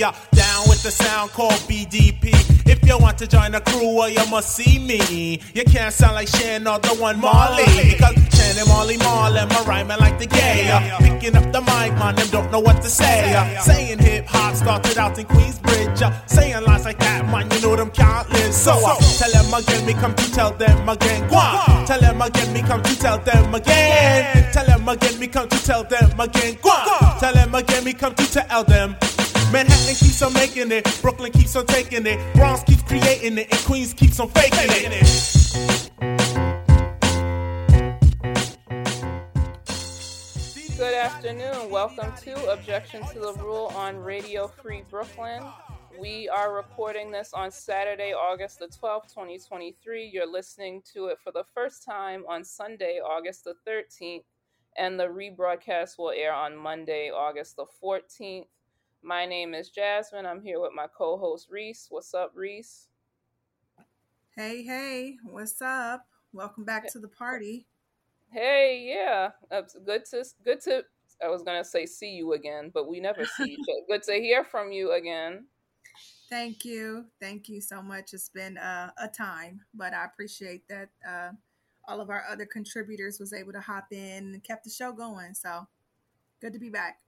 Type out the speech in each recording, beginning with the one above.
sensei. Down with the sound called BDP. If you want to join the crew, well, you must see me. You can't sound like Shan or the one Marley. Because Shan and Marley Marl, my rhyming like the gay. Picking up the mic, man, them don't know what to say. Saying hip hop started out in Queensbridge. Saying lines like that, man, you know them can't live. So uh, tell them again, me come to tell them again. Go. Tell them again, me come to tell them again. Tell them again, me come to tell them again. Go. Tell them again, me come to tell them. Manhattan keeps on making it, Brooklyn keeps on taking it, Bronx keeps creating it, and Queens keeps on faking it. Good afternoon. Welcome to Objection to the Rule on Radio Free Brooklyn. We are recording this on Saturday, August the 12th, 2023. You're listening to it for the first time on Sunday, August the 13th, and the rebroadcast will air on Monday, August the 14th. My name is Jasmin. I'm here with my co host Reese. What's up, Reese? Hey, hey, what's up? Welcome back to the party. Hey, yeah, it's good to good to. I was gonna say see you again, but we never see each other. Good to hear from you again. Thank you. Thank you so much. It's been uh, a time, but I appreciate that uh, all of our other contributors was able to hop in and kept the show going. So good to be back.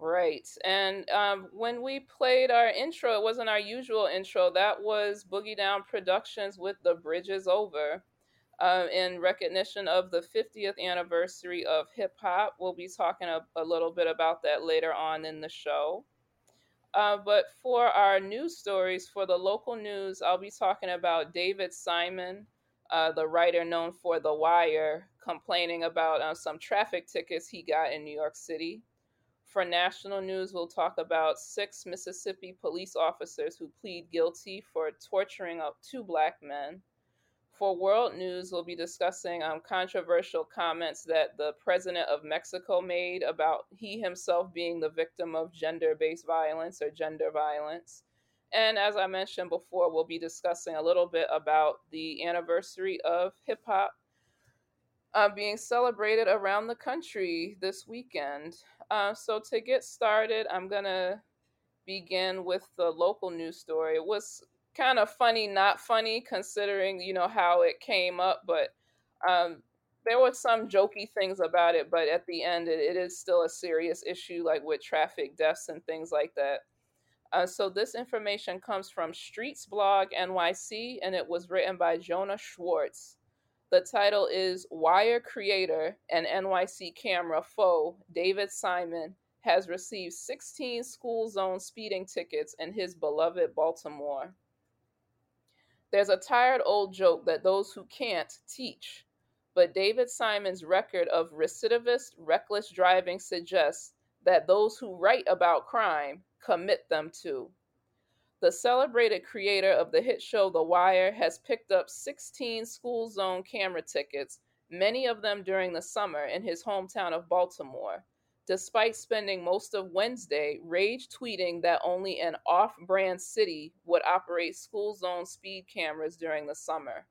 Right. And um, when we played our intro, it wasn't our usual intro. That was Boogie Down Productions with The Bridge is Over. Uh, in recognition of the 50th anniversary of hip hop, we'll be talking a, a, little bit about that later on in the show. Uh, but for our news stories, for the local news, I'll be talking about David Simon, uh, the writer known for The Wire, complaining about uh, some traffic tickets he got in New York City. For national news, we'll talk about six Mississippi police officers who plead guilty for torturing up two black men. For world news, we'll be discussing um, controversial comments that the president of Mexico made about he himself being the victim of gender based violence or gender violence. And as I mentioned before, we'll be discussing a little bit about the anniversary of hip hop uh, being celebrated around the country this weekend. Uh, so, to get started, I'm going to begin with the local news story. It was kind of funny, not funny, considering, you know, how it came up, but um, there were some jokey things about it, but at the end, it, it is still a serious issue, like with traffic deaths and things like that. Uh, so, this information comes from Streetsblog NYC, and it was written by Jonah Schwartz. The title is Wire Creator and NYC camera foe David Simon has received 16 school zone speeding tickets in his beloved Baltimore. There's a tired old joke that those who can't teach, but David Simon's record of recidivist, reckless driving suggests that those who write about crime commit them too. The celebrated creator of the hit show The Wire has picked up 16 school zone camera tickets, many of them during the summer, in his hometown of Baltimore, despite spending most of Wednesday rage tweeting that only an off brand city would operate school zone speed cameras during the summer.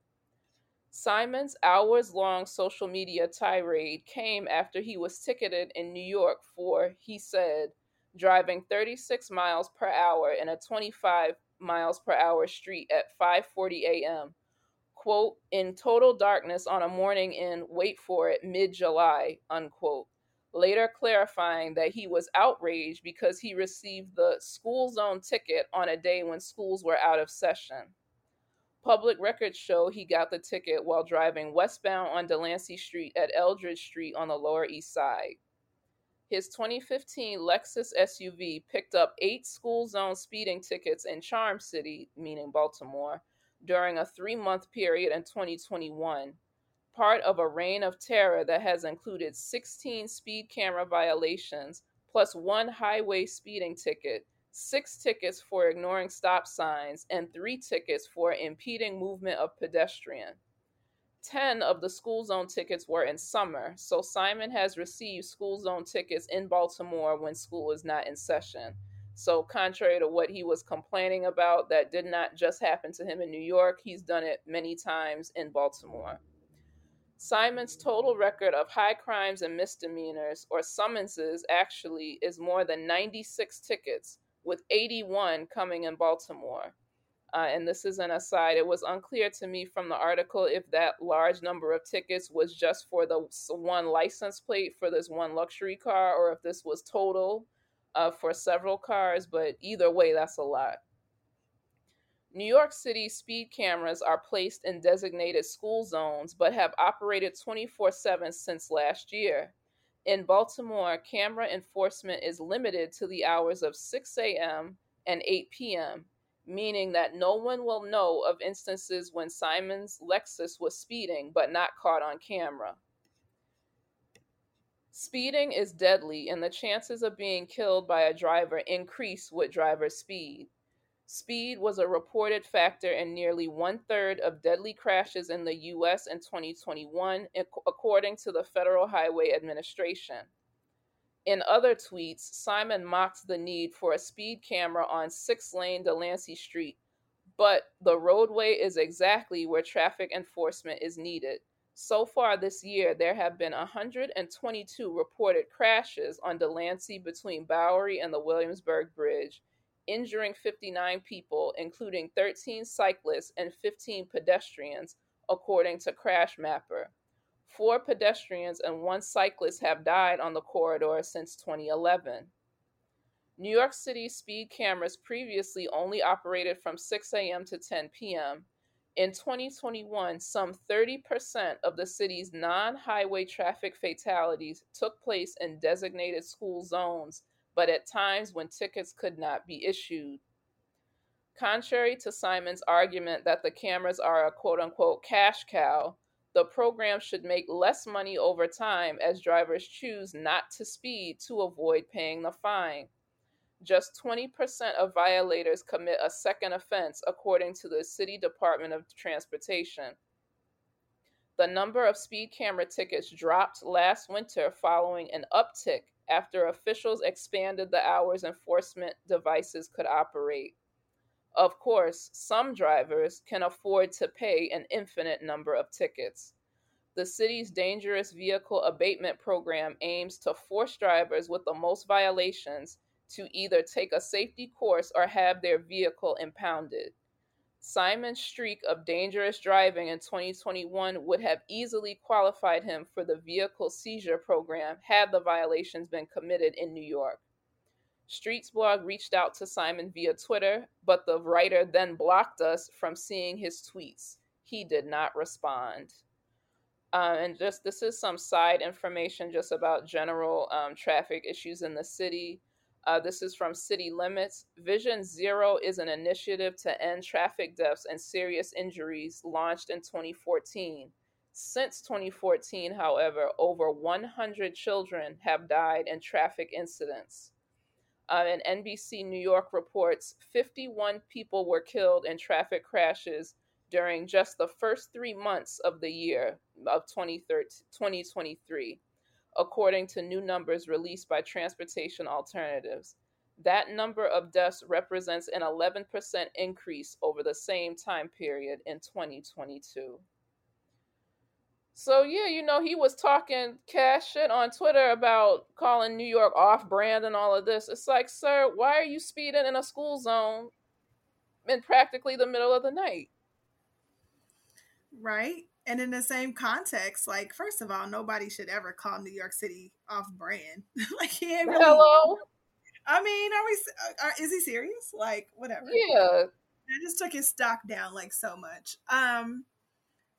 Simon's hours long social media tirade came after he was ticketed in New York for, he said, driving 36 miles per hour in a 25 miles per hour street at 5:40 a.m. quote in total darkness on a morning in wait for it mid-July unquote later clarifying that he was outraged because he received the school zone ticket on a day when schools were out of session Public records show he got the ticket while driving westbound on Delancey Street at Eldridge Street on the Lower East Side. His 2015 Lexus SUV picked up eight school zone speeding tickets in Charm City, meaning Baltimore, during a three month period in 2021, part of a reign of terror that has included 16 speed camera violations, plus one highway speeding ticket, six tickets for ignoring stop signs, and three tickets for impeding movement of pedestrian. 10 of the school zone tickets were in summer, so Simon has received school zone tickets in Baltimore when school is not in session. So, contrary to what he was complaining about, that did not just happen to him in New York, he's done it many times in Baltimore. Simon's total record of high crimes and misdemeanors, or summonses actually, is more than 96 tickets, with 81 coming in Baltimore. Uh, and this is an aside, it was unclear to me from the article if that large number of tickets was just for the one license plate for this one luxury car or if this was total uh, for several cars, but either way, that's a lot. New York City speed cameras are placed in designated school zones but have operated 24 7 since last year. In Baltimore, camera enforcement is limited to the hours of 6 a.m. and 8 p.m., meaning that no one will know of instances when Simon's Lexus was speeding but not caught on camera. Speeding is deadly, and the chances of being killed by a driver increase with driver speed. Speed was a reported factor in nearly one third of deadly crashes in the U.S. in 2021, according to the Federal Highway Administration. In other tweets, Simon mocked the need for a speed camera on six lane Delancey Street, but the roadway is exactly where traffic enforcement is needed. So far this year, there have been 122 reported crashes on Delancey between Bowery and the Williamsburg Bridge injuring 59 people, including 13 cyclists and 15 pedestrians, according to CrashMapper. Four pedestrians and one cyclist have died on the corridor since 2011. New York City speed cameras previously only operated from 6 a.m. to 10 p.m. In 2021, some 30% of the city's non highway traffic fatalities took place in designated school zones but at times when tickets could not be issued. Contrary to Simon's argument that the cameras are a quote unquote cash cow, the program should make less money over time as drivers choose not to speed to avoid paying the fine. Just 20% of violators commit a second offense, according to the City Department of Transportation. The number of speed camera tickets dropped last winter following an uptick after officials expanded the hours enforcement devices could operate. Of course, some drivers can afford to pay an infinite number of tickets. The city's dangerous vehicle abatement program aims to force drivers with the most violations to either take a safety course or have their vehicle impounded. Simon's streak of dangerous driving in 2021 would have easily qualified him for the vehicle seizure program had the violations been committed in New York. Streetsblog reached out to Simon via Twitter, but the writer then blocked us from seeing his tweets. He did not respond. Uh, and just this is some side information just about general um, traffic issues in the city. Uh, this is from City Limits. Vision Zero is an initiative to end traffic deaths and serious injuries launched in 2014. Since 2014, however, over 100 children have died in traffic incidents. Uh, and NBC New York reports 51 people were killed in traffic crashes during just the first three months of the year of 2023 according to new numbers released by Transportation Alternatives. That number of deaths represents an 11% increase over the same time period in 2022. So, yeah, you know, he was talking cash shit on Twitter about calling New York off brand and all of this. It's like, sir, why are you speeding in a school zone in practically the middle of the night? Right and in the same context, like first of all, nobody should ever call New York City off brand. like he ain't really. Hello. I mean, are we? Are, is he serious? Like whatever. Yeah. I just took his stock down like so much. Um,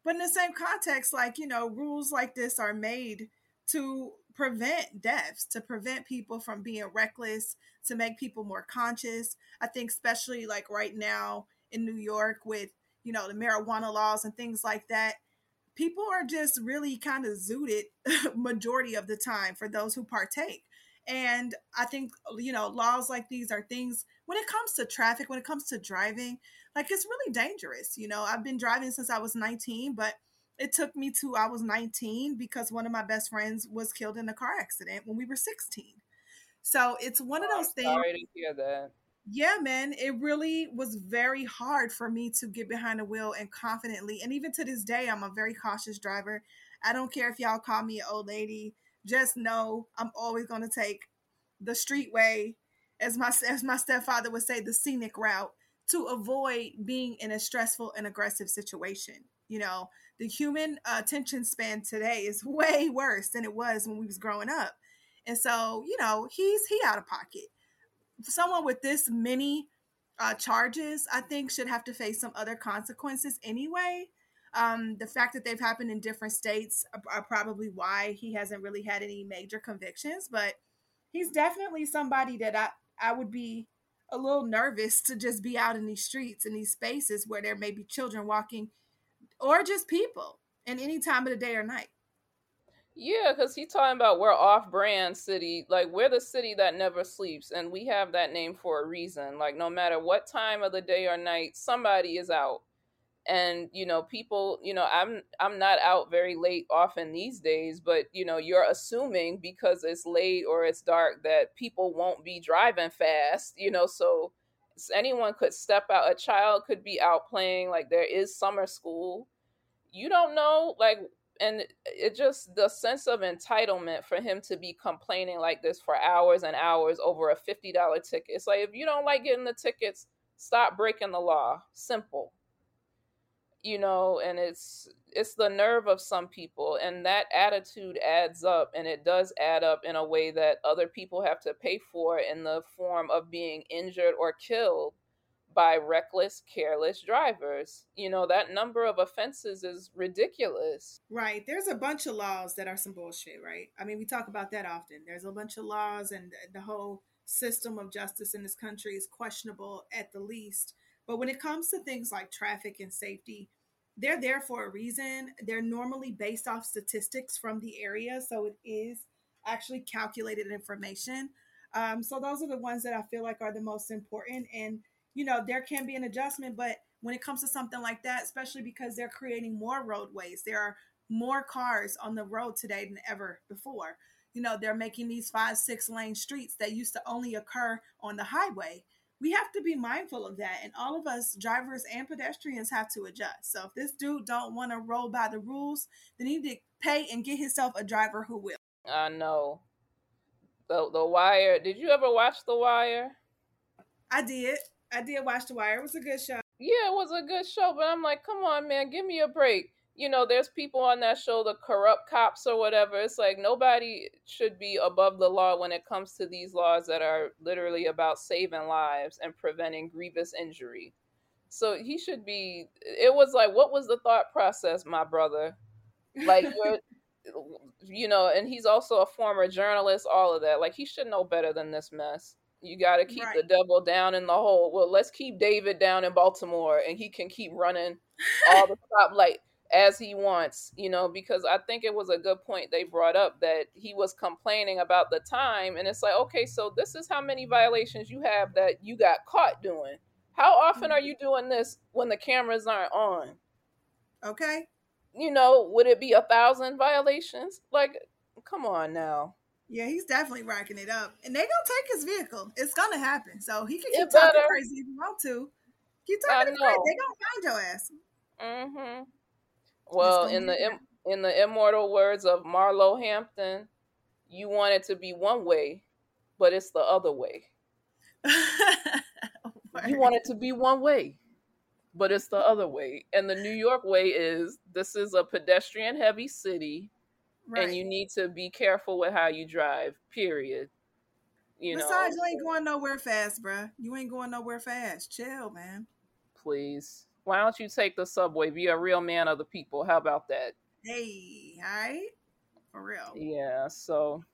but in the same context, like you know, rules like this are made to prevent deaths, to prevent people from being reckless, to make people more conscious. I think, especially like right now in New York with you know the marijuana laws and things like that people are just really kind of zooted majority of the time for those who partake. And I think, you know, laws like these are things when it comes to traffic, when it comes to driving, like it's really dangerous. You know, I've been driving since I was 19, but it took me to I was 19 because one of my best friends was killed in a car accident when we were 16. So it's one of Oh, those things. sorry to hear that. Yeah, man, it really was very hard for me to get behind the wheel and confidently. And even to this day, I'm a very cautious driver. I don't care if y'all call me an old lady. Just know I'm always going to take the street way, as my as my stepfather would say, the scenic route to avoid being in a stressful and aggressive situation. You know, the human uh, attention span today is way worse than it was when we was growing up. And so, you know, he's he out of pocket someone with this many uh, charges, I think, should have to face some other consequences anyway. Um, the fact that they've happened in different states are, are probably why he hasn't really had any major convictions, but he's definitely somebody that I, I would be a little nervous to just be out in these streets in these spaces where there may be children walking or just people in any time of the day or night. Yeah, because he's talking about we're off brand city. Like, we're the city that never sleeps, and we have that name for a reason. Like, no matter what time of the day or night, somebody is out. And, you know, people, you know, I'm I'm not out very late often these days, but you know, you're assuming because it's late or it's dark that people won't be driving fast, you know, so anyone could step out. A child could be out playing, like there is summer school. You don't know, like and it just the sense of entitlement for him to be complaining like this for hours and hours over a $50 ticket it's like if you don't like getting the tickets stop breaking the law simple you know and it's it's the nerve of some people and that attitude adds up and it does add up in a way that other people have to pay for in the form of being injured or killed by reckless careless drivers you know that number of offenses is ridiculous Right. There's a bunch of laws that are some bullshit, right? I mean, we talk about that often. There's a bunch of laws, and the whole system of justice in this country is questionable at the least. But when it comes to things like traffic and safety, they're there for a reason. They're normally based off statistics from the area. So it is actually calculated information. Um, so those are the ones that I feel like are the most important. And, you know, there can be an adjustment, but when it comes to something like that, especially because they're creating more roadways, there are more cars on the road today than ever before. You know, they're making these five, six lane streets that used to only occur on the highway. We have to be mindful of that, and all of us drivers and pedestrians have to adjust. So if this dude don't want to roll by the rules, then he need to pay and get himself a driver who will. i know the the wire did you ever watch the wire I did. I did watch The Wire. It was a good show. yeah it was a good show but i'm like come on man give me a break you know there's people on that show the corrupt cops or whatever it's like nobody should be above the law when it comes to these laws that are literally about saving lives and preventing grievous injury. So he should be it was like what was the thought process my brother? Like you're you know and he's also a former journalist all of that like he should know better than this mess. You got to keep the devil down in the hole. Well let's keep david down in baltimore and he can keep running all the stoplight as he wants you know because i think it was a good point they brought up that he was complaining about the time and it's like okay so this is how many violations you have that you got caught doing how often are you doing this when the cameras aren't on okay. you know, would it be a thousand violations? Like, come on now. Yeah, he's definitely racking it up. And they gonna take his vehicle. It's gonna happen. So he can keep It talking better. crazy if he want to. Keep talking crazy. They gonna find your ass. Mm-hmm. Well, in the im- in the immortal words of Marlo Hampton, you want it to be one way, but it's the other way. Oh you want it to be one way, but it's the other way. And the New York way is this is a pedestrian heavy city, right. and you need to be careful with how you drive. Period. You know, Besides, you ain't going nowhere fast, bruh. You ain't going nowhere fast. Chill, man. please. Why don't you take the subway? Be a real man of the people. How about that? Hey, all right? For real. Yeah, so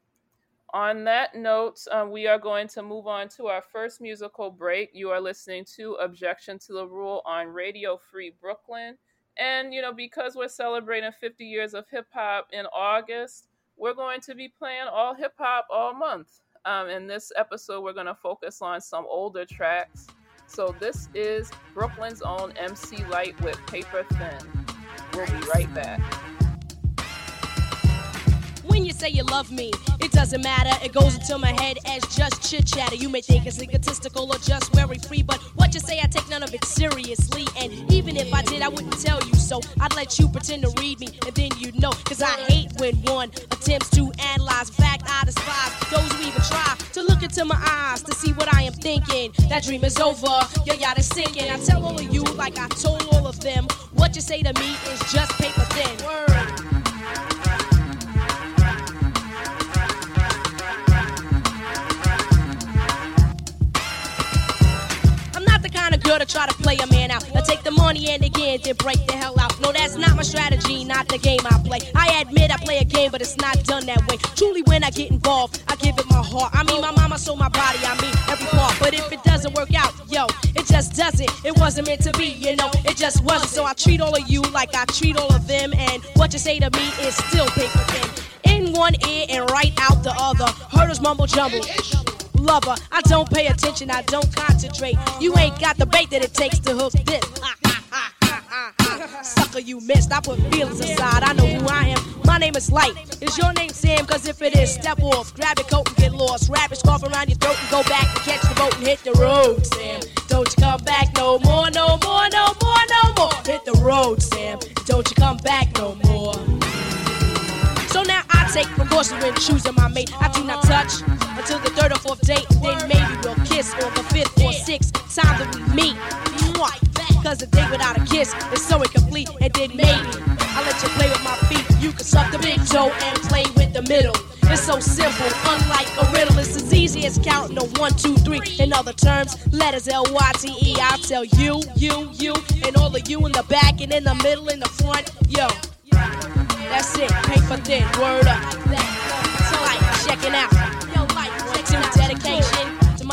on that note, um, we are going to move on to our first musical break. You are listening to Objection to the Rule on Radio Free Brooklyn. And, you know, because we're celebrating 50 years of hip hop in August, we're going to be playing all hip hop all month. Um, in this episode, we're going to focus on some older tracks. So this is Brooklyn's own MC Lyte with Paper Thin. We'll be right back. Say you love me, It doesn't matter, it goes into my head as just chit chatter. You may think it's egotistical or just very free, but what you say, I take none of it seriously. And even if I did, I wouldn't tell you so. I'd let you pretend to read me, and then you'd know. Cause I hate when one attempts to analyze. In fact, I despise those who even try to look into my eyes to see what I am thinking. That dream is over, your yacht is sinking. I tell all of you, like I told all of them, what you say to me is just paper thin. Word. Girl to try to play a man out. I take the money and again, then break the hell out. No, that's not my strategy, not the game I play. I admit I play a game, but it's not done that way. Truly, when I get involved, I give it my heart. I mean, my mama sold my body, I mean, every part. But if it doesn't work out, yo, it just doesn't. It wasn't meant to be, you know, it just wasn't. So I treat all of you like I treat all of them, and what you say to me is still paper thin. In one ear and right out the other. Hurdles mumble jumble lover. I don't pay attention, I don't concentrate. You ain't got the bait that it takes to hook this. Sucker, you missed. I put feelings aside. I know who I am. My name is Lyte. Is your name Sam? Cause if it is, step off. Grab your coat and get lost. Wrap your scarf around your throat and go back and catch the boat and hit the road, Sam. Don't you come back no more, no more, no more, no more. Hit the road, Sam. Don't you come back no more. So now I take precaution when choosing my mate. I do not touch until the third or we'll the fifth or sixth time that we meet. Cause a date without a kiss is so incomplete. And then maybe I'll let you play with my feet. You can suck the big toe and play with the middle. It's so simple, unlike a riddle. It's as easy as counting a one, two, three. In other terms, letters L Y T E. I'll tell you, you, you, and all of you in the back and in the middle, in the front. Yo, that's it. Paper thin, word up. So like, check it out. Yo, like, dedication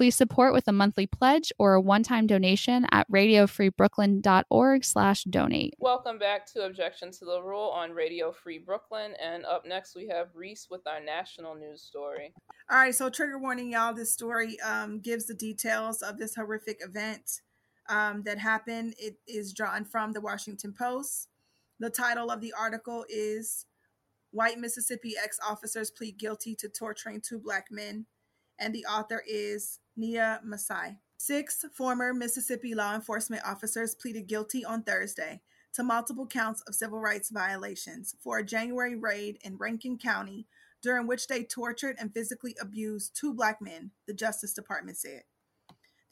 Please support with a monthly pledge or a one-time donation at radiofreebrooklyn.org slash donate. Welcome back to Objection to the Rule on Radio Free Brooklyn. And up next, we have Reese with our national news story. All right, so trigger warning, y'all. This story um, gives the details of this horrific event um, that happened. It is drawn from the Washington Post. The title of the article is White Mississippi Ex Officers Plead Guilty to Torturing Two Black Men. And the author is Niha Masih. Six former Mississippi law enforcement officers pleaded guilty on Thursday to multiple counts of civil rights violations for a January raid in Rankin County during which they tortured and physically abused two black men, the Justice Department said.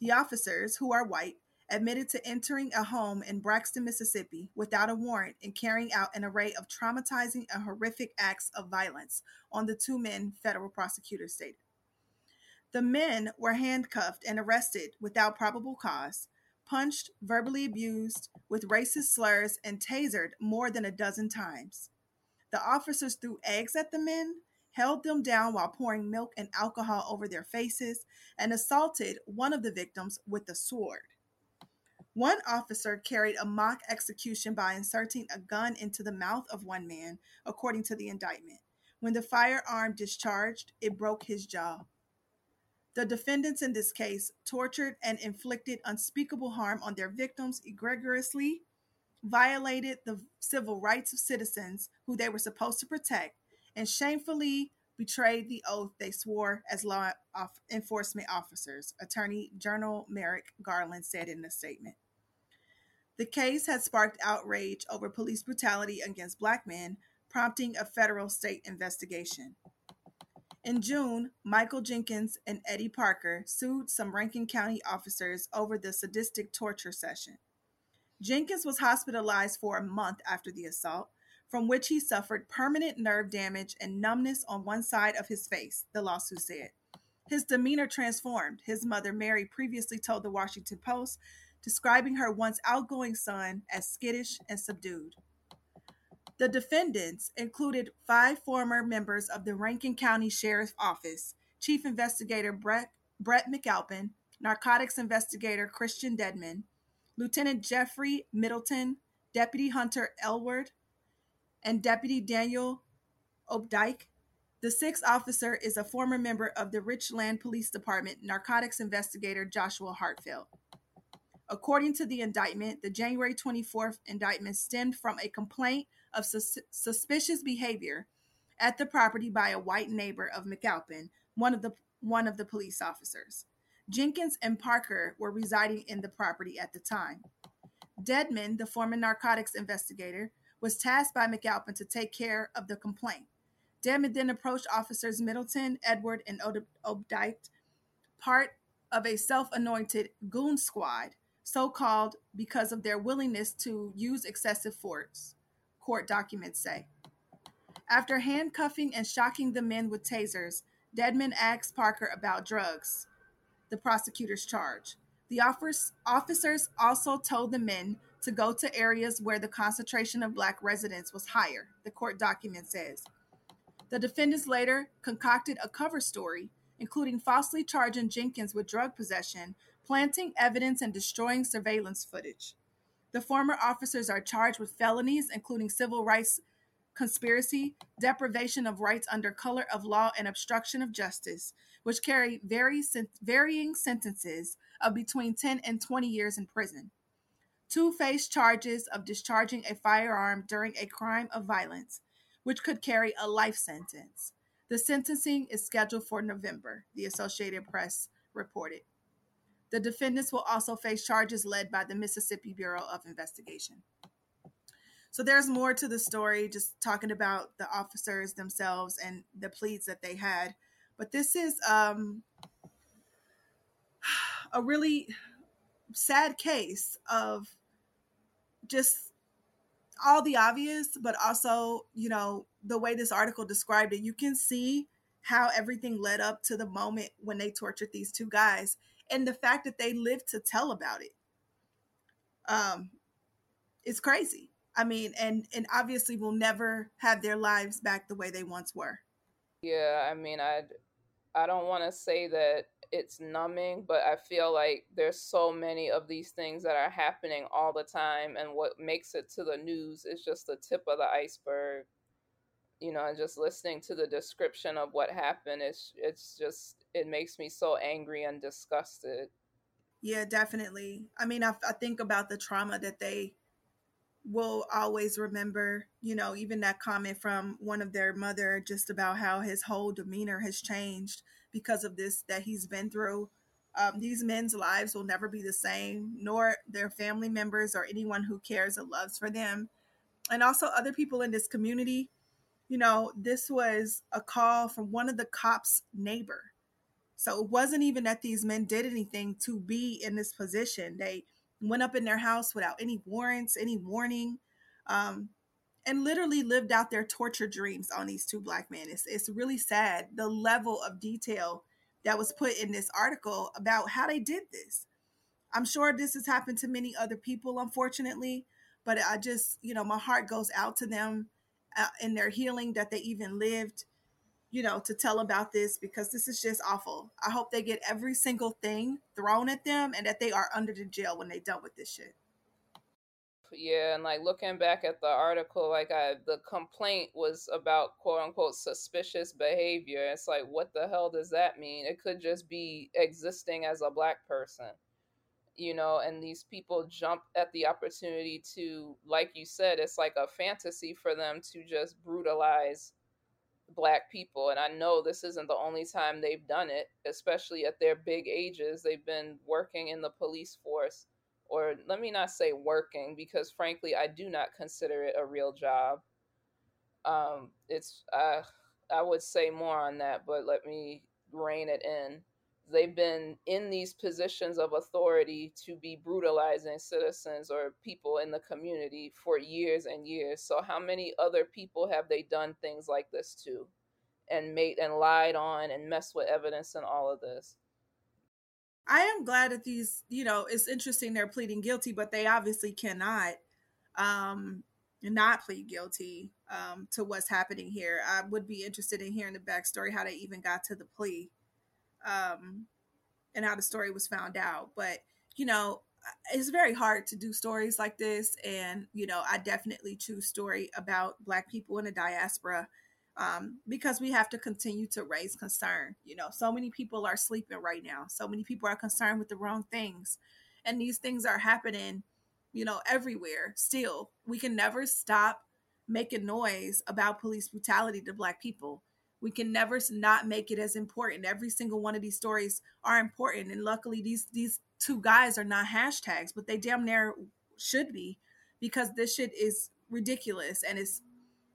The officers, who are white, admitted to entering a home in Braxton, Mississippi without a warrant and carrying out an array of traumatizing and horrific acts of violence on the two men, federal prosecutors stated. The men were handcuffed and arrested without probable cause, punched, verbally abused with racist slurs, and tasered more than a dozen times. The officers threw eggs at the men, held them down while pouring milk and alcohol over their faces, and assaulted one of the victims with a sword. One officer carried a mock execution by inserting a gun into the mouth of one man, according to the indictment. When the firearm discharged, it broke his jaw. The defendants in this case tortured and inflicted unspeakable harm on their victims egregiously, violated the civil rights of citizens who they were supposed to protect, and shamefully betrayed the oath they swore as law enforcement officers, Attorney General Merrick Garland said in a statement. The case has sparked outrage over police brutality against black men, prompting a federal state investigation. In June, Michael Jenkins and Eddie Parker sued some Rankin County officers over the sadistic torture session. Jenkins was hospitalized for a month after the assault, from which he suffered permanent nerve damage and numbness on one side of his face, the lawsuit said. His demeanor transformed, his mother Mary previously told the Washington Post, describing her once outgoing son as skittish and subdued. The defendants included five former members of the Rankin County Sheriff's Office, Chief Investigator Brett, Brett McAlpin, Narcotics Investigator Christian Dedman, Lieutenant Jeffrey Middleton, Deputy Hunter Elward, and Deputy Daniel Opdyke. The sixth officer is a former member of the Richland Police Department narcotics investigator Joshua Hartfield. According to the indictment, the January 24th indictment stemmed from a complaint of sus- suspicious behavior at the property by a white neighbor of McAlpin, one of the one of the police officers. Jenkins and Parker were residing in the property at the time. Dedman, the former narcotics investigator, was tasked by McAlpin to take care of the complaint. Dedman then approached officers Middleton, Elward, and Opdyke, part of a self anointed goon squad, so called because of their willingness to use excessive force, court documents say. After handcuffing and shocking the men with tasers, Dedman asked Parker about drugs, the prosecutors charge. The officers also told the men to go to areas where the concentration of black residents was higher, the court document says. The defendants later concocted a cover story, including falsely charging Jenkins with drug possession, planting evidence, and destroying surveillance footage. The former officers are charged with felonies, including civil rights conspiracy, deprivation of rights under color of law, and obstruction of justice, which carry very, varying sentences of between 10 and 20 years in prison. Two face charges of discharging a firearm during a crime of violence, which could carry a life sentence. The sentencing is scheduled for November, the Associated Press reported. The defendants will also face charges led by the Mississippi Bureau of Investigation. So there's more to the story, just talking about the officers themselves and the pleas that they had. But this is um, a really sad case of just all the obvious, but also, you know, the way this article described it, you can see how everything led up to the moment when they tortured these two guys and the fact that they live to tell about it. Um, it's crazy. I mean, and and obviously will never have their lives back the way they once were. Yeah, I mean, I I don't want to say that it's numbing, but I feel like there's so many of these things that are happening all the time, and what makes it to the news is just the tip of the iceberg. You know, and just listening to the description of what happened, it's it's just it makes me so angry and disgusted. Yeah, definitely. I mean, I, I think about the trauma that they will always remember, you know, even that comment from one of their mother just about how his whole demeanor has changed because of this that he's been through. Um, these men's lives will never be the same, nor their family members or anyone who cares or loves for them. And also, other people in this community. You know, this was a call from one of the cops' neighbor. So it wasn't even that these men did anything to be in this position. They went up in their house without any warrants, any warning, um, and literally lived out their torture dreams on these two black men. It's, it's really sad the level of detail that was put in this article about how they did this. I'm sure this has happened to many other people, unfortunately, but I just, you know, my heart goes out to them uh, in their healing that they even lived you know, to tell about this because this is just awful. I hope they get every single thing thrown at them and that they are under the jail when they done with this shit. Yeah, and like looking back at the article, like I the complaint was about quote unquote suspicious behavior. It's like what the hell does that mean? It could just be existing as a black person. You know, and these people jump at the opportunity to, like you said, it's like a fantasy for them to just brutalize black people. And i know this isn't the only time they've done it especially at their big ages. They've been working in the police force or let me not say working because frankly i do not consider it a real job. Um it's uh i would say more on that but let me rein it in they've been in these positions of authority to be brutalizing citizens or people in the community for years and years. So how many other people have they done things like this to and made and lied on and messed with evidence and all of this? I am glad that these, you know, it's interesting they're pleading guilty, but they obviously cannot um not plead guilty um, to what's happening here. I would be interested in hearing the backstory, how they even got to the plea, um, and how the story was found out. But you know, it's very hard to do stories like this, and you know, I definitely choose story about Black people in the diaspora. Um, because we have to continue to raise concern. You know, so many people are sleeping right now. So many people are concerned with the wrong things. And these things are happening you know, everywhere still. We can never stop making noise about police brutality to Black people. We can never not make it as important. Every single one of these stories are important. And luckily, these, these two guys are not hashtags, but they damn near should be because this shit is ridiculous and it's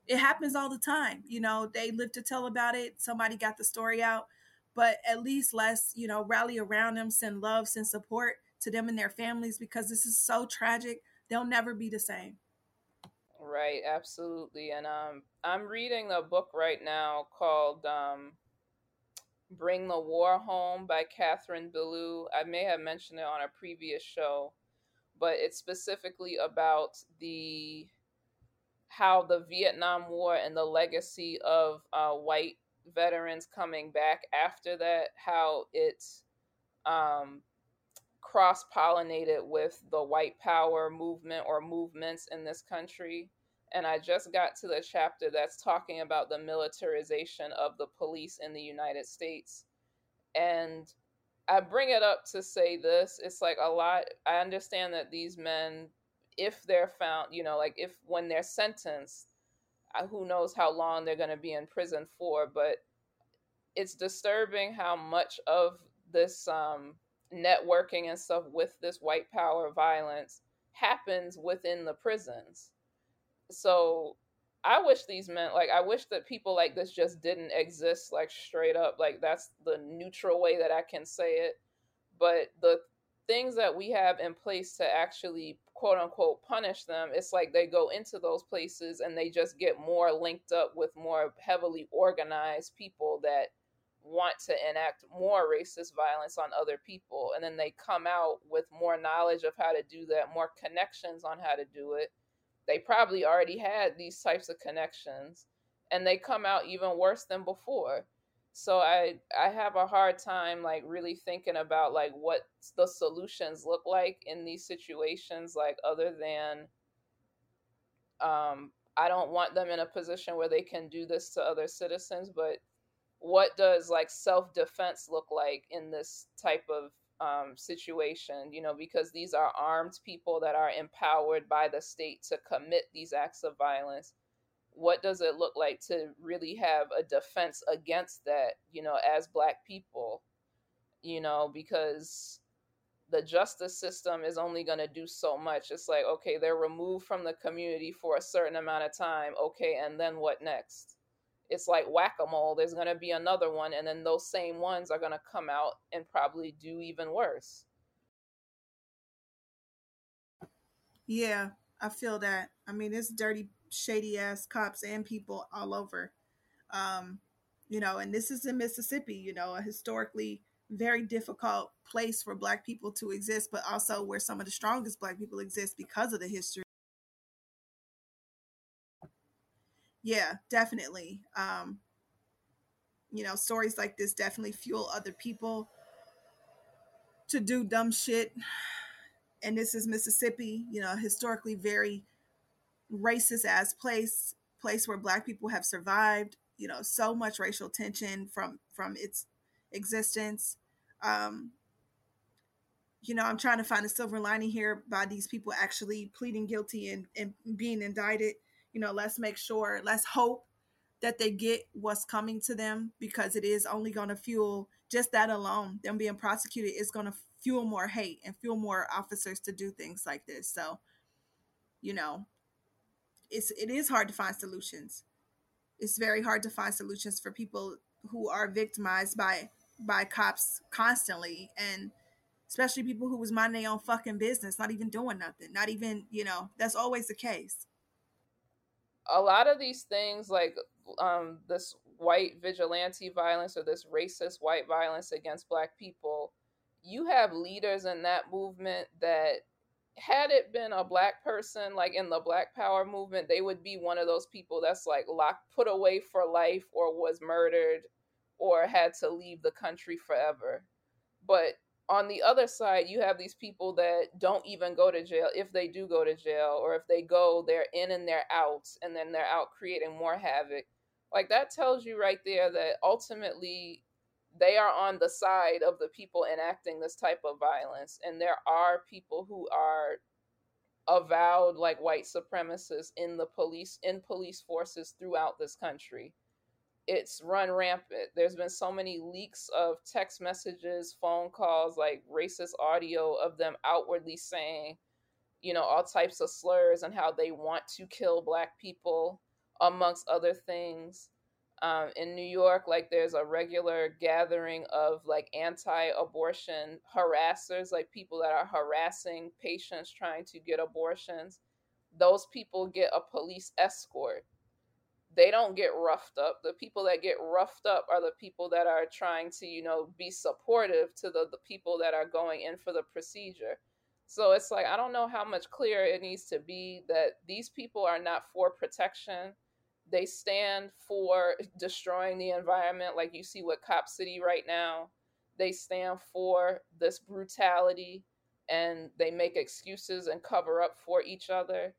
it happens all the time you know they live to tell about it somebody got the story out but at least let's you know rally around them send love send support to them and their families because this is so tragic. They'll never be the same. Right, absolutely. And um, I'm reading a book right now called um, Bring the War Home by Catherine Belew. I may have mentioned it on a previous show, but it's specifically about the how the Vietnam War and the legacy of uh, white veterans coming back after that, how it um, cross pollinated with the white power movement or movements in this country. And I just got to the chapter that's talking about the militarization of the police in the United States. And I bring it up to say this it's like a lot, I understand that these men, if they're found, you know, like if when they're sentenced, uh, who knows how long they're going to be in prison for, but it's disturbing how much of this um, networking and stuff with this white power violence happens within the prisons. So I wish these men like I wish that people like this just didn't exist like straight up like that's the neutral way that I can say it. But the things that we have in place to actually quote unquote punish them, it's like they go into those places and they just get more linked up with more heavily organized people that want to enact more racist violence on other people and then they come out with more knowledge of how to do that more connections on how to do it. They probably already had these types of connections and they come out even worse than before. So i i have a hard time like really thinking about like what the solutions look like in these situations like other than um i don't want them in a position where they can do this to other citizens but what does like self defense look like in this type of um, situation, you know, because these are armed people that are empowered by the state to commit these acts of violence. What does it look like to really have a defense against that, you know, as Black people, you know, because the justice system is only going to do so much. It's like, okay, they're removed from the community for a certain amount of time. Okay, and then what next? It's like whack-a-mole there's going to be another one and then those same ones are going to come out and probably do even worse. Yeah i feel that. I mean it's dirty shady ass cops and people all over. Um you know and this is in mississippi you know a historically very difficult place for black people to exist but also where some of the strongest black people exist because of the history yeah, definitely. Um, you know, stories like this definitely fuel other people to do dumb shit. And this is Mississippi, you know, historically very racist as place, place where black people have survived, you know, so much racial tension from from its existence. Um, you know, I'm trying to find a silver lining here by these people actually pleading guilty and, and being indicted you know, let's make sure, let's hope that they get what's coming to them because it is only going to fuel just that alone. Them being prosecuted is going to fuel more hate and fuel more officers to do things like this. So, you know, it's it is hard to find solutions. It's very hard to find solutions for people who are victimized by by cops constantly and especially people who was minding their own fucking business, not even doing nothing, not even, you know, that's always the case a lot of these things like um, this white vigilante violence or this racist white violence against black people you have leaders in that movement that had it been a black person like in the black power movement they would be one of those people that's like locked put away for life or was murdered or had to leave the country forever. But on the other side you have these people that don't even go to jail if they do go to jail or if they go they're in and they're out and then they're out creating more havoc. Like that tells you right there that ultimately they are on the side of the people enacting this type of violence and there are people who are avowed like white supremacists in the police in police forces throughout this country it's run rampant there's been so many leaks of text messages phone calls like racist audio of them outwardly saying you know all types of slurs and how they want to kill black people amongst other things um, in New York, like there's a regular gathering of like anti-abortion harassers, like people that are harassing patients trying to get abortions. Those people get a police escort. They don't get roughed up. The people that get roughed up are the people that are trying to, you know, be supportive to the, the people that are going in for the procedure. So it's like I don't know how much clearer it needs to be that these people are not for protection they stand for destroying the environment, like you see with Cop City right now. They stand for this brutality and they make excuses and cover up for each other.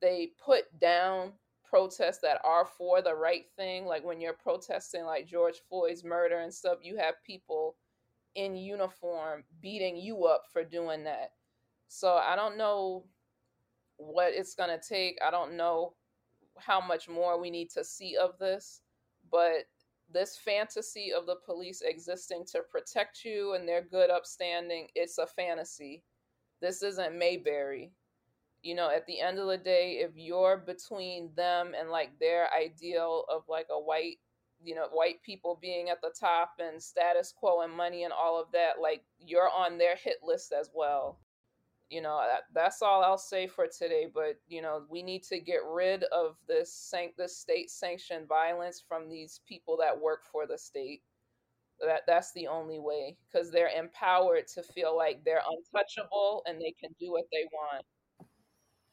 They put down protests that are for the right thing. Like when you're protesting, like George Floyd's murder and stuff, you have people in uniform beating you up for doing that. So I don't know what it's going to take. I don't know how much more we need to see of this, but this fantasy of the police existing to protect you and their good upstanding, it's a fantasy. This isn't Mayberry. You know, at the end of the day, if you're between them and like their ideal of like a white, you know, white people being at the top and status quo and money and all of that, like you're on their hit list as well. You know that, that's all i'll say for today but you know we need to get rid of this san- this state sanctioned violence from these people that work for the state. That that's the only way because they're empowered to feel like they're untouchable and they can do what they want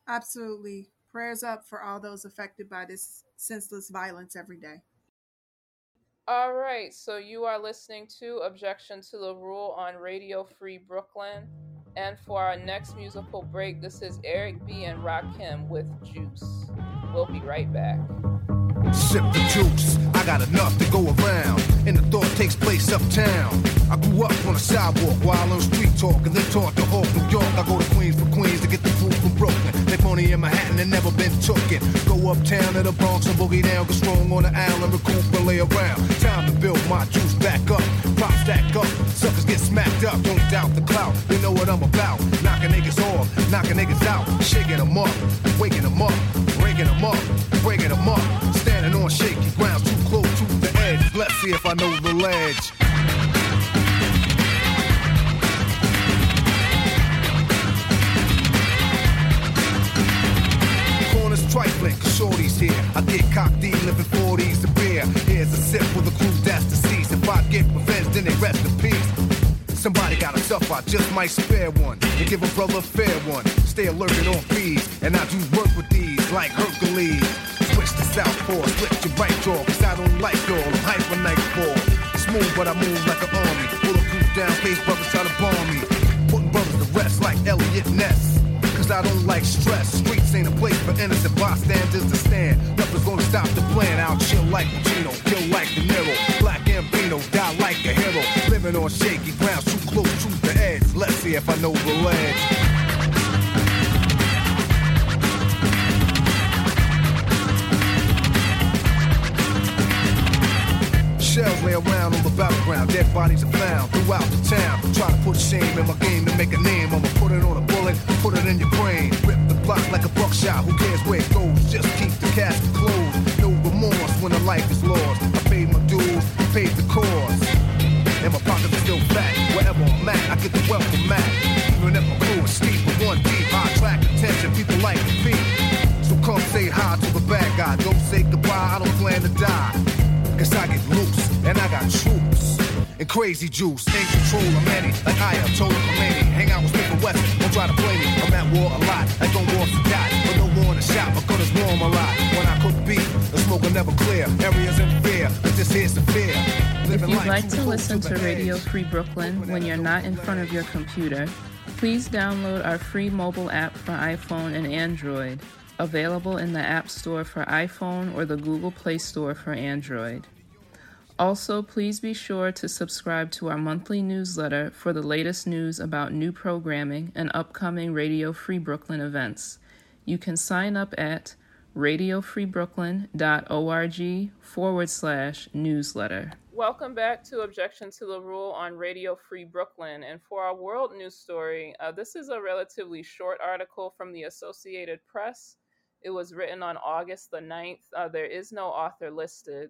absolutely prayers up for all those affected by this senseless violence every day all right so you are listening to objection to the rule on radio free brooklyn and for our next musical break, this is Eric B. and Rakim with Juice. We'll be right back. Sip the juice, I got enough to go around. And the thought takes place uptown. I grew up on the sidewalk while on street talk, and then taught to Hawk, New York. I go to Queens for Queens to get the food from Brooklyn. They money in Manhattan and never been tooken. Go uptown to the Bronx and boogie down, get strong on the island, recoup and lay around. Time to build my juice back up. Pop stack up, suckers get smacked up. Don't doubt the clout, you know what I'm about. Knocking niggas off, knocking niggas out, shaking them up, waking them up, breaking them up, breaking them up. Standing on shaky ground, too close to the edge. Let's see if I know the ledge. Corners trifling, cause shorty's here. I get cocked, living 40s to beer. Here's a sip for the crew that's deceased. If I get revenge, then they rest in peace. Somebody got a tough, I just might spare one. And give a brother a fair one. Stay alerted on fees. And I do work with these like Hercules. Switch to southpaw, split your right jaw. Cause I don't like y'all, I'm hyper nightfall. Smooth, but I move like an army. Bulletproof down, face brothers try to bomb me. Putting brothers to rest like Eliot Ness. Cause I don't like stress. Streets ain't a place for innocent bystanders to stand. Nothing's gonna stop the plan. I'll chill like Pacino, kill like De Niro. Black Ambino, die like a hero. Living on shaky ground, too close to the edge. Let's see if I know the ledge. Shells lay around on the battleground, dead bodies are found throughout the town. Try to put shame in my game to make a name. I'ma put it on a bullet, put it in your brain. Rip the block like a buckshot, who cares where it goes? Just keep the casket closed. No remorse when a life is lost. I paid my dues, I paid the cost. And my pockets are still fat. Wherever I'm at, I get the wealth from Mac. Even if my crew is steep with one deep, high track attention, people like beat. So come say hi to the bad guy. Don't say goodbye, I don't plan to die. Cause I get loose and I got troops. And crazy juice, in control of many, like I am, total Khomeini. Hang out with Smith West, don't try to play me. I'm at war a lot, I don't war to die, but no war in the shop, my gun is warm a lot. When I cook beef, the smoke will never clear. Areas in fear, but this here's the fear. If you'd like to listen to Radio Free Brooklyn when you're not in front of your computer, please download our free mobile app for iPhone and Android, available in the App Store for iPhone or the Google Play Store for Android. Also, please be sure to subscribe to our monthly newsletter for the latest news about new programming and upcoming Radio Free Brooklyn events. You can sign up at radiofreebrooklyn.org forward slash newsletter. Welcome back to Objection to the Rule on Radio Free Brooklyn. And for our world news story, uh, this is a relatively short article from the Associated Press. It was written on August the 9th. Uh, there is no author listed.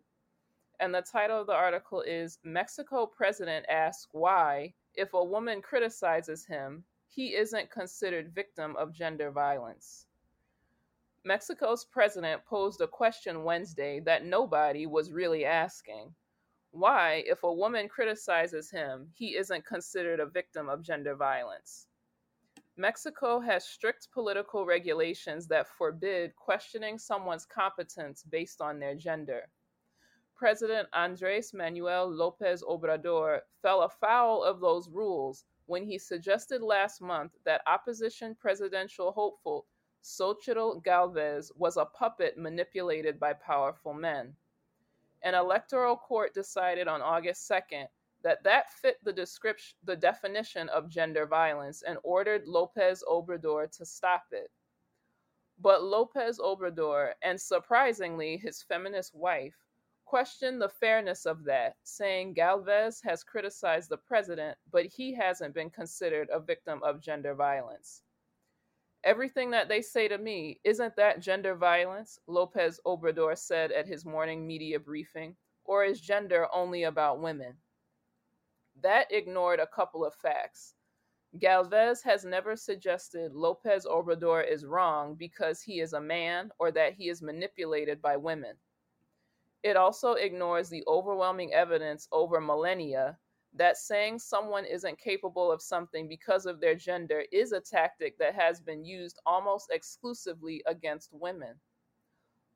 And the title of the article is Mexico President asks why, if a woman criticizes him, he isn't considered victim of gender violence. Mexico's president posed a question Wednesday that nobody was really asking. Why, if a woman criticizes him, he isn't considered a victim of gender violence? Mexico has strict political regulations that forbid questioning someone's competence based on their gender. President Andres Manuel Lopez Obrador fell afoul of those rules when he suggested last month that opposition presidential hopeful Xochitl Galvez was a puppet manipulated by powerful men. An electoral court decided on August 2nd that that fit the description the definition of gender violence and ordered Lopez Obrador to stop it. But Lopez Obrador and surprisingly his feminist wife questioned the fairness of that, saying Galvez has criticized the president, but he hasn't been considered a victim of gender violence. Everything that they say to me, isn't that gender violence? Lopez Obrador said at his morning media briefing, or is gender only about women? That ignored a couple of facts. Galvez has never suggested Lopez Obrador is wrong because he is a man or that he is manipulated by women. It also ignores the overwhelming evidence over millennia that saying someone isn't capable of something because of their gender is a tactic that has been used almost exclusively against women.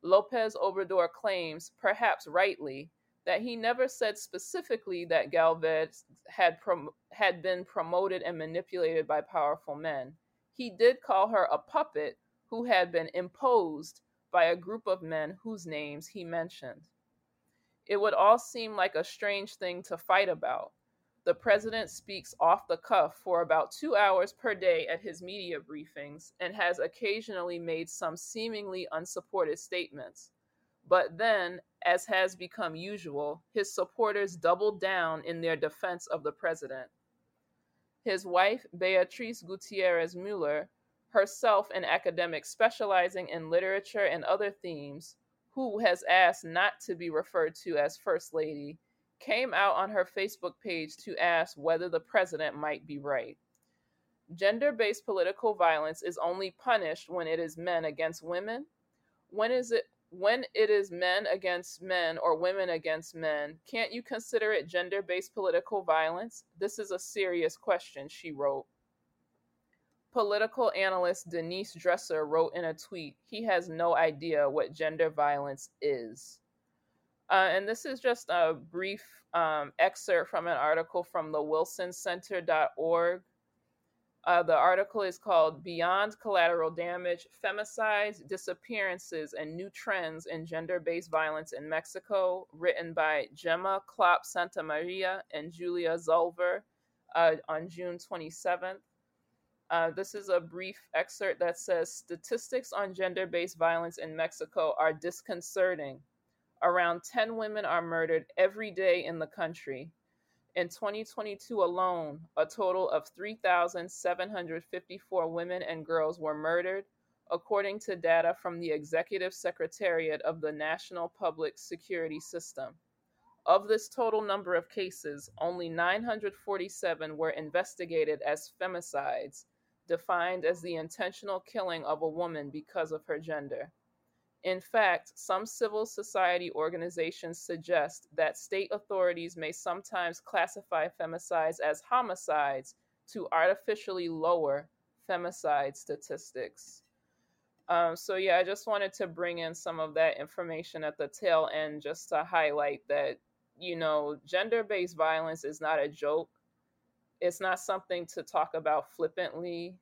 Lopez Obrador claims, perhaps rightly, that he never said specifically that Galvez had, prom- had been promoted and manipulated by powerful men. He did call her a puppet who had been imposed by a group of men whose names he mentioned. It would all seem like a strange thing to fight about. The president speaks off the cuff for about two hours per day at his media briefings and has occasionally made some seemingly unsupported statements. But then, as has become usual, his supporters doubled down in their defense of the president. His wife, Beatrice Gutierrez Mueller, herself an academic specializing in literature and other themes, who has asked not to be referred to as First Lady, came out on her Facebook page to ask whether the president might be right. Gender based political violence is only punished when it is men against women. When is it when it is men against men or women against men, can't you consider it gender based political violence? This is a serious question, she wrote. Political analyst Denise Dresser wrote in a tweet, he has no idea what gender violence is. Uh, and this is just a brief um, excerpt from an article from the wilsoncenter.org. Uh, the article is called Beyond Collateral Damage Femicides, Disappearances, and New Trends in Gender Based Violence in Mexico, written by Gema Kloppe-Santamaria and Julia Zulver uh, on June 27th. Uh, this is a brief excerpt that says Statistics on gender based violence in Mexico are disconcerting. Around 10 women are murdered every day in the country. In 2022 alone, a total of 3,754 women and girls were murdered, according to data from the Executive Secretariat of the National Public Security System. Of this total number of cases, only 947 were investigated as femicides, defined as the intentional killing of a woman because of her gender. In fact, some civil society organizations suggest that state authorities may sometimes classify femicides as homicides to artificially lower femicide statistics. Um, so, yeah, I just wanted to bring in some of that information at the tail end just to highlight that, you know, gender based violence is not a joke. It's not something to talk about flippantly.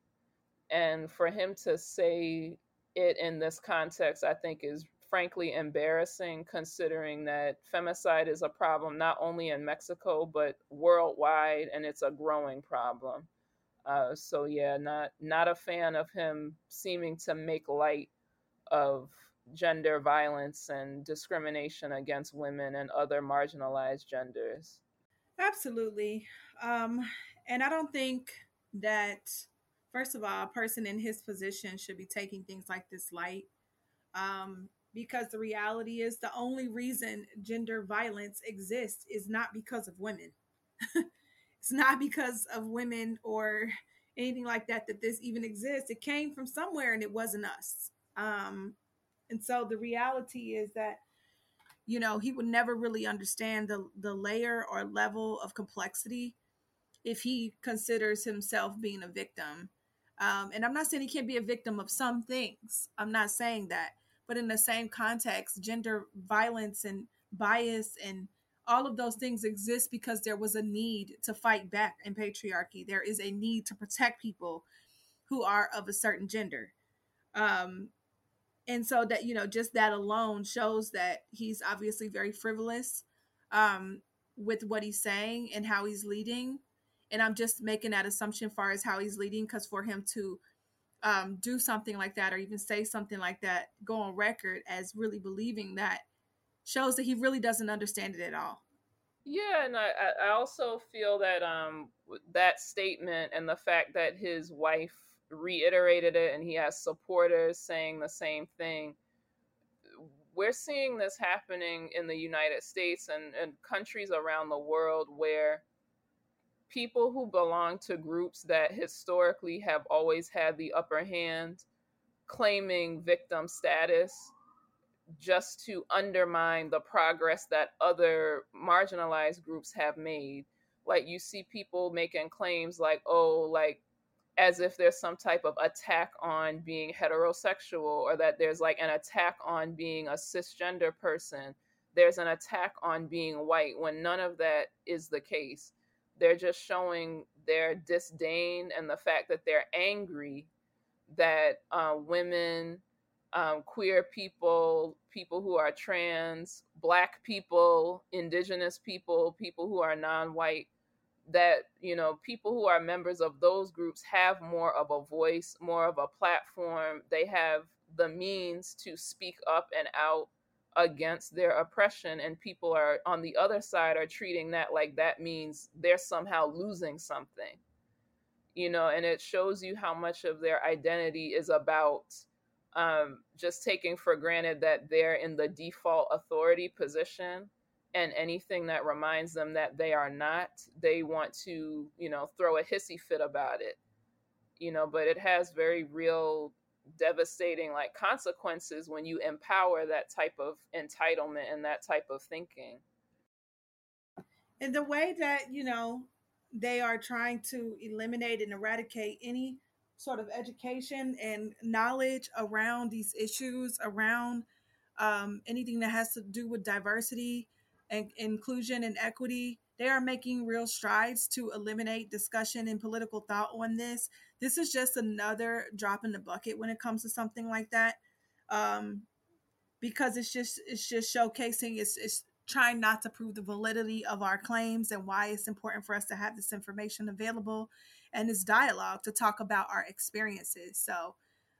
And for him to say it in this context, I think is frankly embarrassing considering that femicide is a problem not only in Mexico, but worldwide, and it's a growing problem. Uh, so yeah, not not a fan of him seeming to make light of gender violence and discrimination against women and other marginalized genders. Absolutely. Um, and I don't think that, first of all, a person in his position should be taking things like this light. Um, because the reality is the only reason gender violence exists is not because of women. it's not because of women or anything like that that this even exists. It came from somewhere and it wasn't us. Um, and so the reality is that you know he would never really understand the the layer or level of complexity if he considers himself being a victim. Um, and I'm not saying he can't be a victim of some things. I'm not saying that. But in the same context, gender violence and bias and all of those things exist because there was a need to fight back in patriarchy. There is a need to protect people who are of a certain gender. Um, and so that, you know, just that alone shows that he's obviously very frivolous um, with what he's saying and how he's leading. And I'm just making that assumption far as how he's leading because for him to um, do something like that or even say something like that, go on record as really believing that shows that he really doesn't understand it at all. Yeah, and I, I also feel that um that statement and the fact that his wife reiterated it and he has supporters saying the same thing. We're seeing this happening in the United States and, and countries around the world where people who belong to groups that historically have always had the upper hand claiming victim status just to undermine the progress that other marginalized groups have made. Like you see people making claims like, oh, like as if there's some type of attack on being heterosexual or that there's like an attack on being a cisgender person. There's an attack on being white when none of that is the case. They're just showing their disdain and the fact that they're angry that uh, women um, queer people, people who are trans, black people, indigenous people, people who are non white, that, you know, people who are members of those groups have more of a voice, more of a platform. They have the means to speak up and out against their oppression and people are on the other side are treating that like that means they're somehow losing something you know and it shows you how much of their identity is about um, just taking for granted that they're in the default authority position and anything that reminds them that they are not they want to you know throw a hissy fit about it you know but it has very real devastating like consequences when you empower that type of entitlement and that type of thinking. And the way that you know they are trying to eliminate and eradicate any sort of education and knowledge around these issues, around um, anything that has to do with diversity and inclusion and equity. They are making real strides to eliminate discussion and political thought on this. This is just another drop in the bucket when it comes to something like that, um, because it's just it's just showcasing it's it's trying not to prove the validity of our claims and why it's important for us to have this information available and this dialogue to talk about our experiences. So,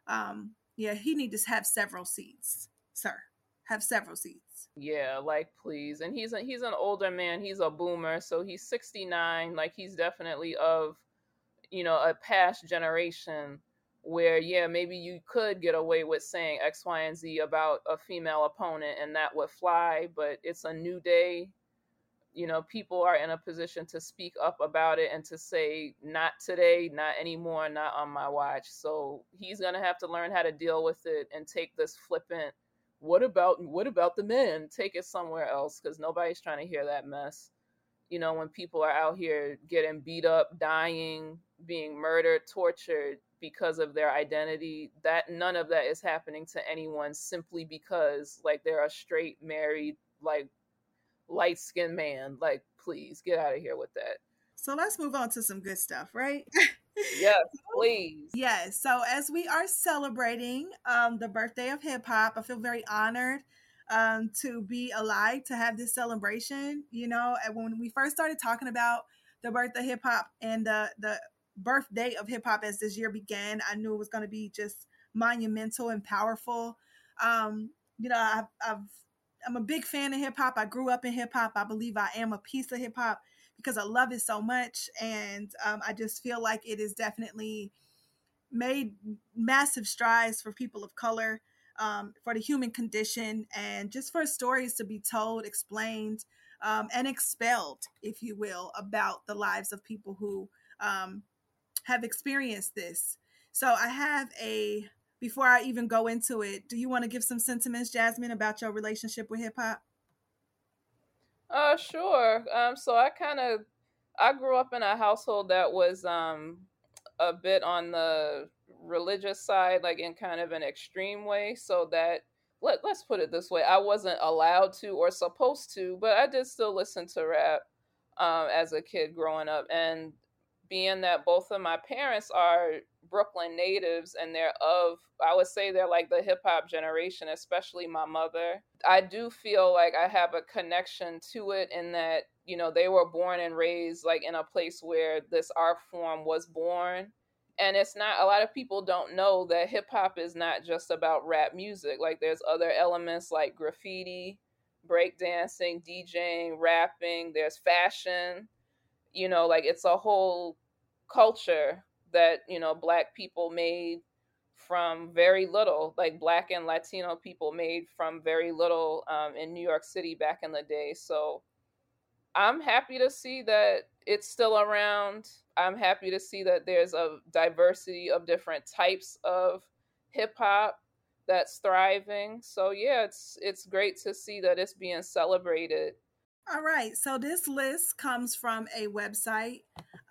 um, yeah, he needs to have several seats, sir. Have several seats. Yeah, like please. And he's a, he's an older man. He's a boomer, so he's 69. Like he's definitely of, you know, a past generation where yeah, maybe you could get away with saying X, Y, and Z about a female opponent and that would fly, but it's a new day you know people are in a position to speak up about it and to say not today not anymore not on my watch so he's going to have to learn how to deal with it and take this flippant what about what about the men? Take it somewhere else because nobody's trying to hear that mess. You know, when people are out here getting beat up, dying, being murdered, tortured because of their identity, that none of that is happening to anyone simply because like they're a straight married like light skinned man. Like, please get out of here with that. So let's move on to some good stuff, right? yes, please. Yes. So as we are celebrating um, the birthday of hip hop, I feel very honored um, to be alive to have this celebration. You know, when we first started talking about the birth of hip hop and the the birthday of hip hop as this year began, I knew it was going to be just monumental and powerful. Um, you know, I've, I've I'm a big fan of hip hop. I grew up in hip hop. I believe I am a piece of hip hop because I love it so much. And um, I just feel like it is definitely made massive strides for people of color, um, for the human condition, and just for stories to be told, explained, um, and expelled, if you will, about the lives of people who um, have experienced this. So I have a, before I even go into it, do you want to give some sentiments, Jasmin, about your relationship with hip hop? Uh, sure. Um, so I kind of, I grew up in a household that was um a bit on the religious side, like in kind of an extreme way. So that let let's put it this way, I wasn't allowed to or supposed to, but I did still listen to rap um, as a kid growing up, and being that both of my parents are Brooklyn natives and they're of, I would say they're like the hip hop generation, especially my mother. I do feel like I have a connection to it in that, you know, they were born and raised like in a place where this art form was born. And it's not, a lot of people don't know that hip hop is not just about rap music. Like there's other elements like graffiti, breakdancing, DJing, rapping, there's fashion you know like it's a whole culture that you know black people made from very little like black and latino people made from very little um, in new york city back in the day. So i'm happy to see that it's still around. I'm happy to see that there's a diversity of different types of hip hop that's thriving. So yeah it's it's great to see that it's being celebrated all right. So this list comes from a website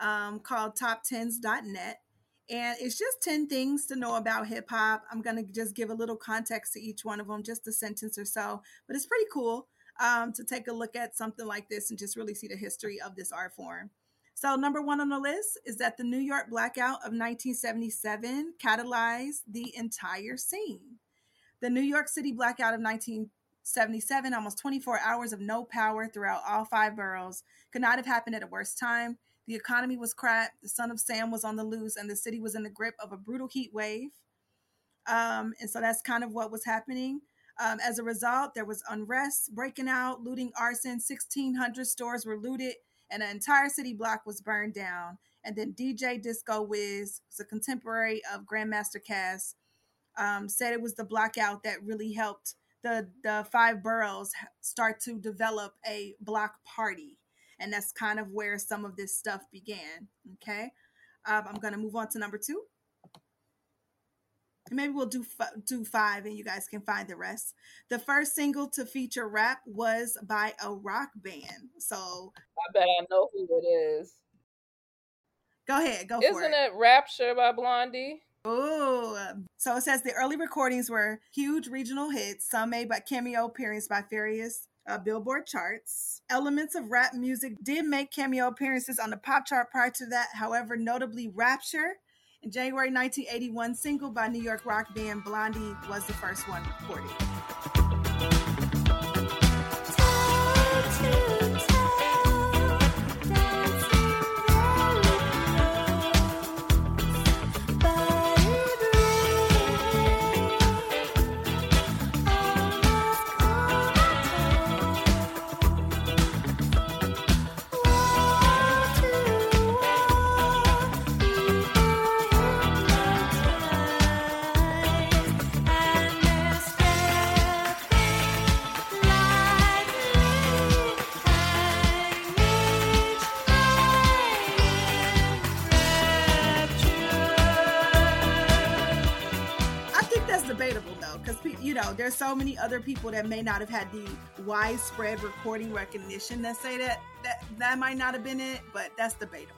um, called top10s.net. And it's just 10 things to know about hip hop. I'm going to just give a little context to each one of them, just a sentence or so. But it's pretty cool um, to take a look at something like this and just really see the history of this art form. So, number one on the list is that the New York blackout of 1977 catalyzed the entire scene. The New York City blackout of 19 77, almost 24 hours of no power throughout all five boroughs. Could not have happened at a worse time. The economy was crap, the son of Sam was on the loose, and the city was in the grip of a brutal heat wave. Um, and so that's kind of what was happening. Um, as a result, there was unrest, breaking out, looting, arson. 1,600 stores were looted, and an entire city block was burned down. And then DJ Disco Wiz, who's a contemporary of Grandmaster Caz, um, said it was the blackout that really helped the the five boroughs start to develop a block party. And that's kind of where some of this stuff began okay? Um, i'm to move on to number two. Maybe we'll do f- do five and you guys can find the rest. The first single to feature rap was by a rock band. So i bet i know who it is. Go ahead go isn't it. it rapture by blondie Oh, so it says the early recordings were huge regional hits, some made by cameo appearances by various uh, Billboard charts. Elements of rap music did make cameo appearances on the pop chart prior to that, however, notably Rapture. In January 1981, single by New York rock band Blondie was the first one recorded. There's so many other people that may not have had the widespread recording recognition that say that that, that might not have been it, but that's debatable.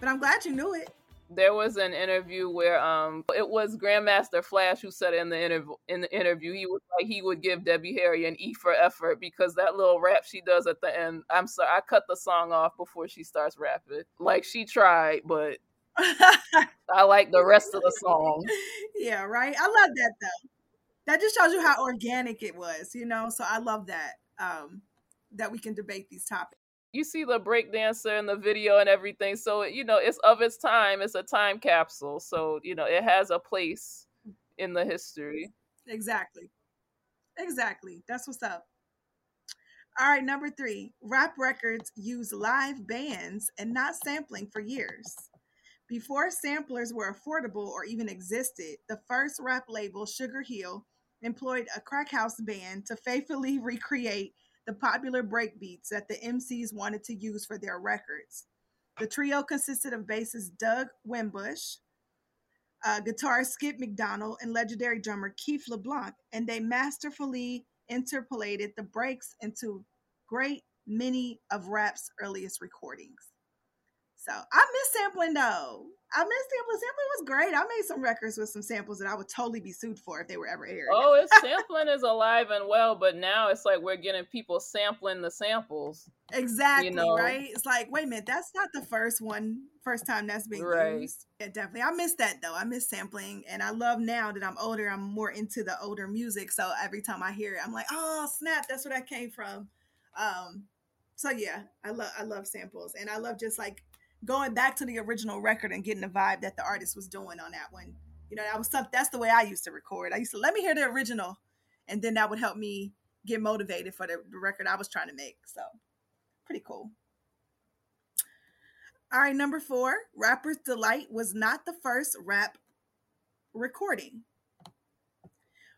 But I'm glad you knew it there was an interview where um it was Grandmaster Flash who said in the interview in the interview he was like he would give Debbie Harry an E for effort because that little rap she does at the end. I'm sorry, I cut the song off before she starts rapping. Like she tried, but I like the rest of the song. Yeah, right. I love that though. That just shows you how organic it was, you know. So I love that um that we can debate these topics you see the breakdancer in the video and everything. So, you know, it's of its time. It's a time capsule. So, you know, it has a place in the history. Exactly. Exactly. That's what's up. All right, number three rap records use live bands and not sampling for years. Before samplers were affordable or even existed, the first rap label, Sugar Hill, employed a crack house band to faithfully recreate the popular breakbeats that the MCs wanted to use for their records. The trio consisted of bassist Doug Wimbish, uh, guitarist Skip McDonald, and legendary drummer Keith LeBlanc, and they masterfully interpolated the breaks into great many of rap's earliest recordings. So I miss sampling though. I miss sampling. Sampling was great. I made some records with some samples that I would totally be sued for if they were ever aired. Oh, it's sampling is alive and well, but now it's like we're getting people sampling the samples. Exactly, you know? right? It's like, wait a minute, that's not the first one, first time that's being right. used. Yeah, definitely. I miss that though. I miss sampling, and I love now that I'm older. I'm more into the older music, so every time I hear it, I'm like, oh snap, that's where that came from. Um, so yeah, I love I love samples, and I love just like going back to the original record and getting the vibe that the artist was doing on that one. You know, that was something that's the way I used to record. I used to let me hear the original and then that would help me get motivated for the, the record I was trying to make. So pretty cool. All right, number four, Rapper's Delight was not the first rap recording.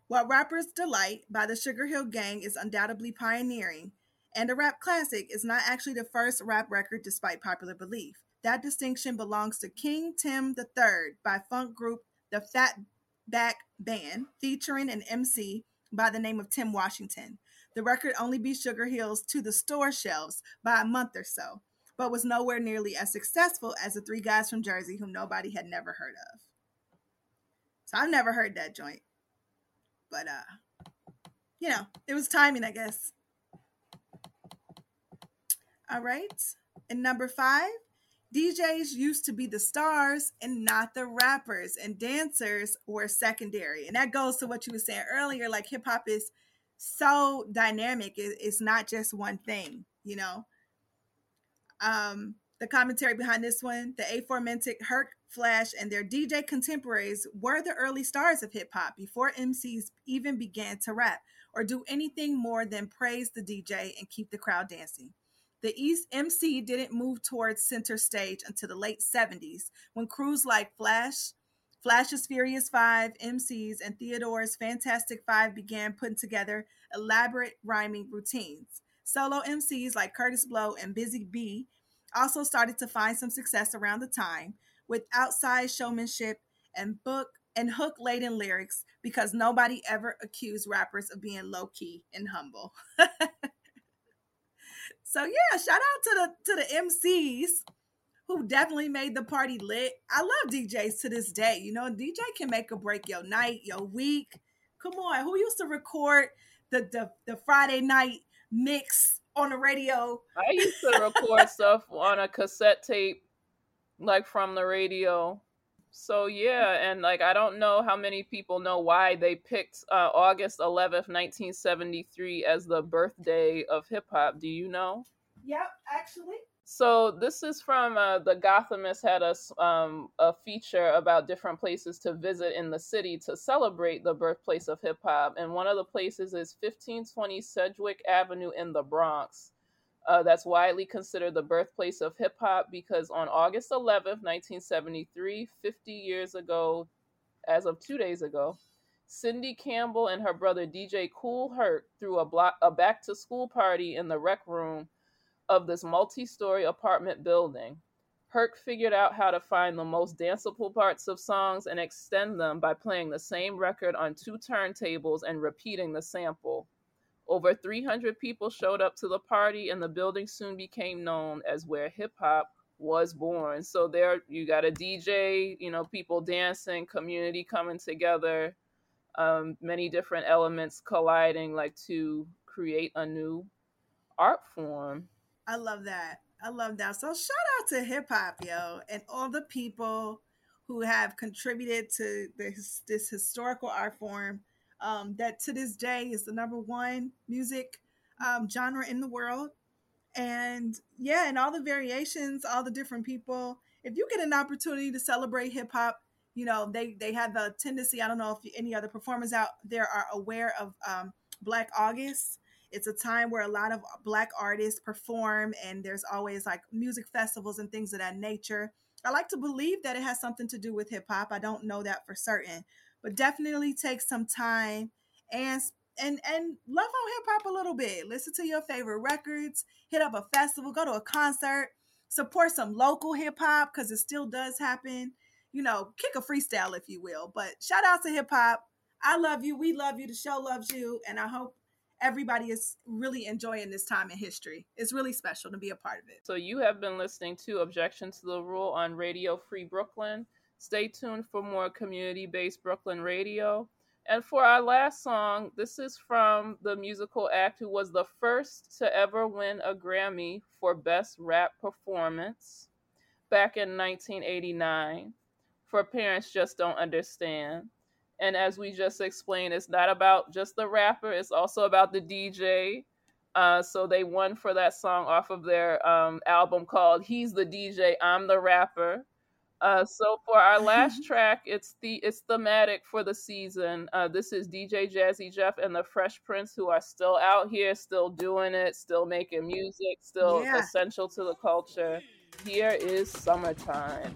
While Rapper's Delight by the Sugar Hill Gang is undoubtedly pioneering, and a rap classic is not actually the first rap record despite popular belief. That distinction belongs to King Tim III by funk group The Fat Back Band, featuring an MC by the name of Tim Washington. The record only beat Sugar Hills to the store shelves by a month or so, but was nowhere nearly as successful as the three guys from Jersey whom nobody had never heard of. So I've never heard that joint. But uh you know, it was timing, I guess. All right. And number five, DJs used to be the stars and not the rappers, and dancers were secondary. And that goes to what you were saying earlier like hip hop is so dynamic, it's not just one thing, you know? Um, the commentary behind this one the aforementioned Herc Flash and their DJ contemporaries were the early stars of hip hop before MCs even began to rap or do anything more than praise the DJ and keep the crowd dancing. The East MC didn't move towards center stage until the late 70s when crews like Flash, Flash's Furious Five, MCs, and Theodore's Fantastic Five began putting together elaborate rhyming routines. Solo MCs like Kurtis Blow and Busy Bee also started to find some success around the time with outside showmanship and book and hook laden lyrics because nobody ever accused rappers of being low key and humble. So yeah, shout out to the to the MCs who definitely made the party lit. I love DJs to this day. You know, DJ can make or break your night, your week. Come on, who used to record the the, the Friday night mix on the radio? I used to record stuff on a cassette tape, like from the radio. So yeah, and like I don't know how many people know why they picked uh, August 11th, 1973 as the birthday of hip hop. Do you know? Yep, actually. So this is from uh, the Gothamist had a um, a feature about different places to visit in the city to celebrate the birthplace of hip hop, and one of the places is 1520 Sedgwick Avenue in the Bronx. Uh, that's widely considered the birthplace of hip hop because on August 11th, 1973, 50 years ago, as of two days ago, Cindy Campbell and her brother DJ Kool Herc threw a, block, a back to school party in the rec room of this multi story apartment building. Herc figured out how to find the most danceable parts of songs and extend them by playing the same record on two turntables and repeating the sample. Over 300 people showed up to the party, and the building soon became known as where hip hop was born. So there you got a DJ, you know, people dancing, community coming together, um, many different elements colliding like to create a new art form. I love that. I love that. So shout out to hip hop, yo, and all the people who have contributed to this this historical art form um, that to this day is the number one music um, genre in the world. And yeah, and all the variations, all the different people. If you get an opportunity to celebrate hip hop, you know they they have the tendency. I don't know if any other performers out there are aware of um, Black August it's a time where a lot of black artists perform and there's always like music festivals and things of that nature. I like to believe that it has something to do with hip hop. I don't know that for certain, but definitely take some time and and and love on hip hop a little bit. Listen to your favorite records, hit up a festival, go to a concert, support some local hip hop because it still does happen. You know, kick a freestyle if you will. But shout out to hip hop. I love you. We love you. The show loves you. And I hope everybody is really enjoying this time in history. It's really special to be a part of it. So you have been listening to Objection to the Rule on Radio Free Brooklyn. Stay tuned for more community-based Brooklyn radio. And for our last song, this is from the musical act who was the first to ever win a Grammy for Best Rap Performance back in 1989 for Parents Just Don't Understand. And as we just explained, it's not about just the rapper, it's also about the DJ. Uh, so they won for that song off of their um, album called He's the DJ, I'm the Rapper. Uh, so for our last track, it's the it's thematic for the season. Uh, this is DJ Jazzy Jeff and the Fresh Prince, who are still out here, still doing it, still making music, still yeah. essential to the culture. Here is summertime.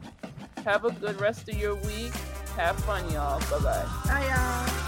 Have a good rest of your week. Have fun, y'all. Bye bye. Bye, y'all.